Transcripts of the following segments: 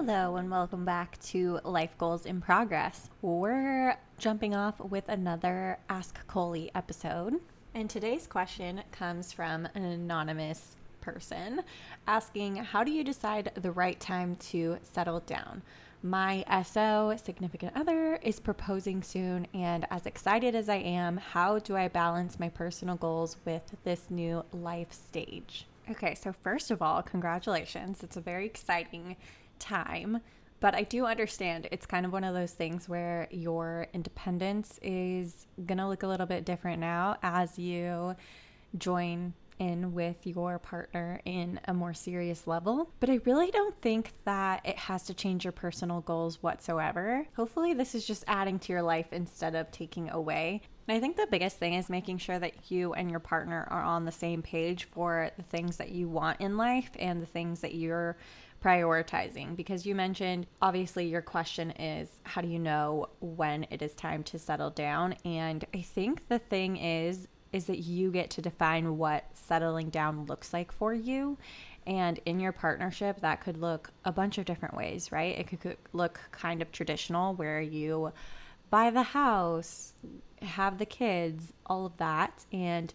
Hello, and welcome back to Life Goals in Progress. We're jumping off with another Ask Coley episode. And today's question comes from an anonymous person asking How do you decide the right time to settle down? My SO, significant other, is proposing soon, and as excited as I am, how do I balance my personal goals with this new life stage? Okay, so first of all, congratulations. It's a very exciting time. But I do understand it's kind of one of those things where your independence is going to look a little bit different now as you join in with your partner in a more serious level. But I really don't think that it has to change your personal goals whatsoever. Hopefully, this is just adding to your life instead of taking away. And I think the biggest thing is making sure that you and your partner are on the same page for the things that you want in life and the things that you're prioritizing? Because you mentioned obviously your question is how do you know when it is time to settle down? And i think the thing is is that you get to define what settling down looks like for you. And in your partnership that could look a bunch of different ways right? It could look kind of traditional where you buy the house have the kids all of that. And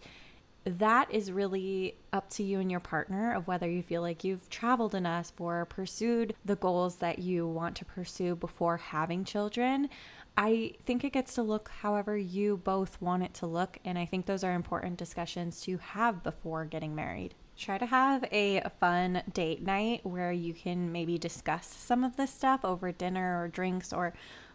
that is really up to you and your partner of whether you feel like you've traveled enough or pursued the goals that you want to pursue before having children. I think it gets to look however you both want it to look, and I think those are important discussions to have before getting married. Try to have a fun date night where you can maybe discuss some of this stuff over dinner or drinks or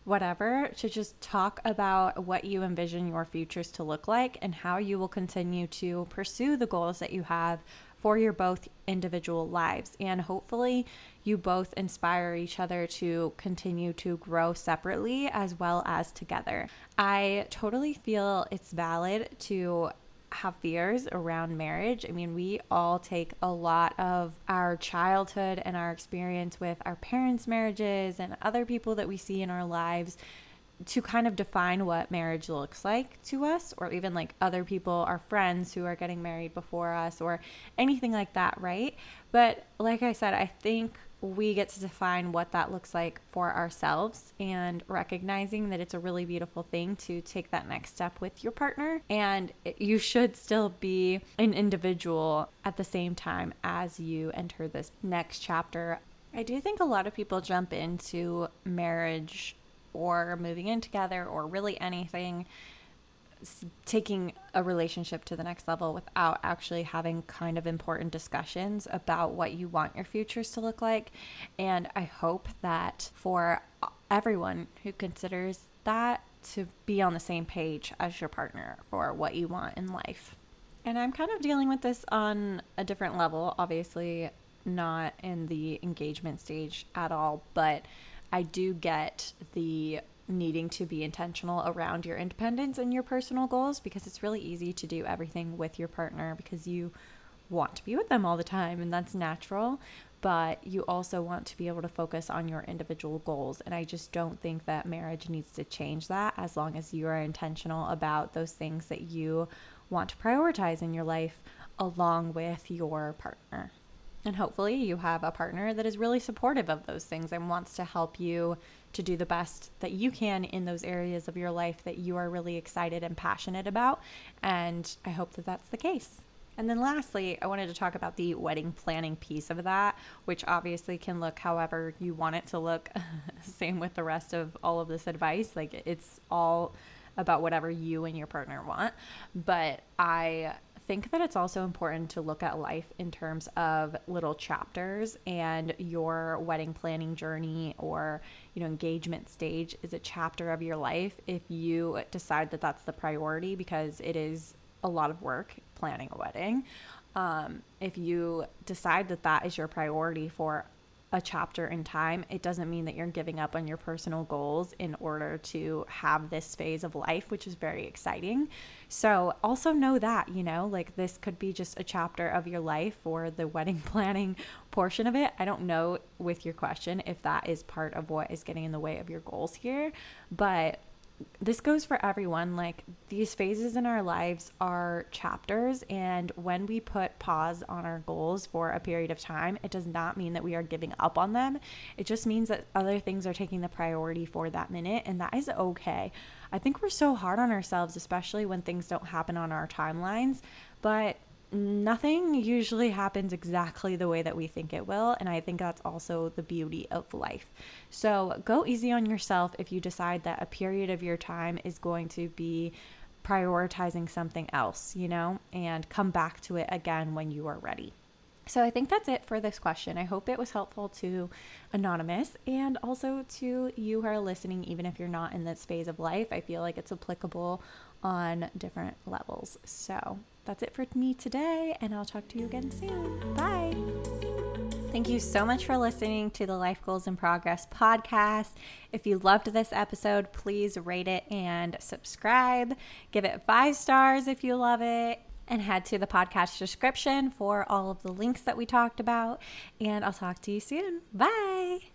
whatever, to just talk about what you envision your futures to look like and how you will continue to pursue the goals that you have for your both individual lives. And hopefully, you both inspire each other to continue to grow separately as well as together. I totally feel it's valid to have fears around marriage. I mean, we all take a lot of our childhood and our experience with our parents' marriages and other people that we see in our lives to kind of define what marriage looks like to us, or even like other people, our friends who are getting married before us, or anything like that, right? But like I said, I think we get to define what that looks like for ourselves and recognizing that it's a really beautiful thing to take that next step with your partner. And you should still be an individual at the same time as you enter this next chapter. I do think a lot of people jump into marriage or moving in together or really anything taking a relationship to the next level without actually having kind of important discussions about what you want your futures to look like. And I hope that for everyone who considers that to be on the same page as your partner for what you want in life. And I'm kind of dealing with this on a different level, obviously not in the engagement stage at all, but I do get the needing to be intentional around your independence and your personal goals because it's really easy to do everything with your partner because you want to be with them all the time and that's natural but you also want to be able to focus on your individual goals. And i just don't think that marriage needs to change that as long as you are intentional about those things that you want to prioritize in your life along with your partner and hopefully you have a partner that is really supportive of those things and wants to help you to do the best that you can in those areas of your life that you are really excited and passionate about. And I hope that that's the case. And then lastly, I wanted to talk about the wedding planning piece of that, which obviously can look however you want it to look. Same with the rest of all of this advice. Like it's all about whatever you and your partner want. But I think that it's also important to look at life in terms of little chapters and your wedding planning journey or you know engagement stage is a chapter of your life if you decide that that's the priority because it is a lot of work planning a wedding. Um, if you decide that that is your priority for a chapter in time, it doesn't mean that you're giving up on your personal goals in order to have this phase of life, which is very exciting. So, also know that, you know, like this could be just a chapter of your life or the wedding planning portion of it. I don't know with your question if that is part of what is getting in the way of your goals here, but this goes for everyone. Like these phases in our lives are chapters, and when we put pause on our goals for a period of time, it does not mean that we are giving up on them. It just means that other things are taking the priority for that minute, and that is okay. I think we're so hard on ourselves, especially when things don't happen on our timelines, but nothing usually happens exactly the way that we think it will. And I think that's also the beauty of life. So go easy on yourself if you decide that a period of your time is going to be prioritizing something else, you know, and come back to it again when you are ready. So I think that's it for this question. I hope it was helpful to Anonymous and also to you who are listening, even if you're not in this phase of life. I feel like it's applicable on different levels. So that's it for me today, and I'll talk to you again soon. Bye. Thank you so much for listening to the Life Goals in Progress podcast. If you loved this episode, please rate it and subscribe. Give it five stars if you love it. And head to the podcast description for all of the links that we talked about. And I'll talk to you soon. Bye.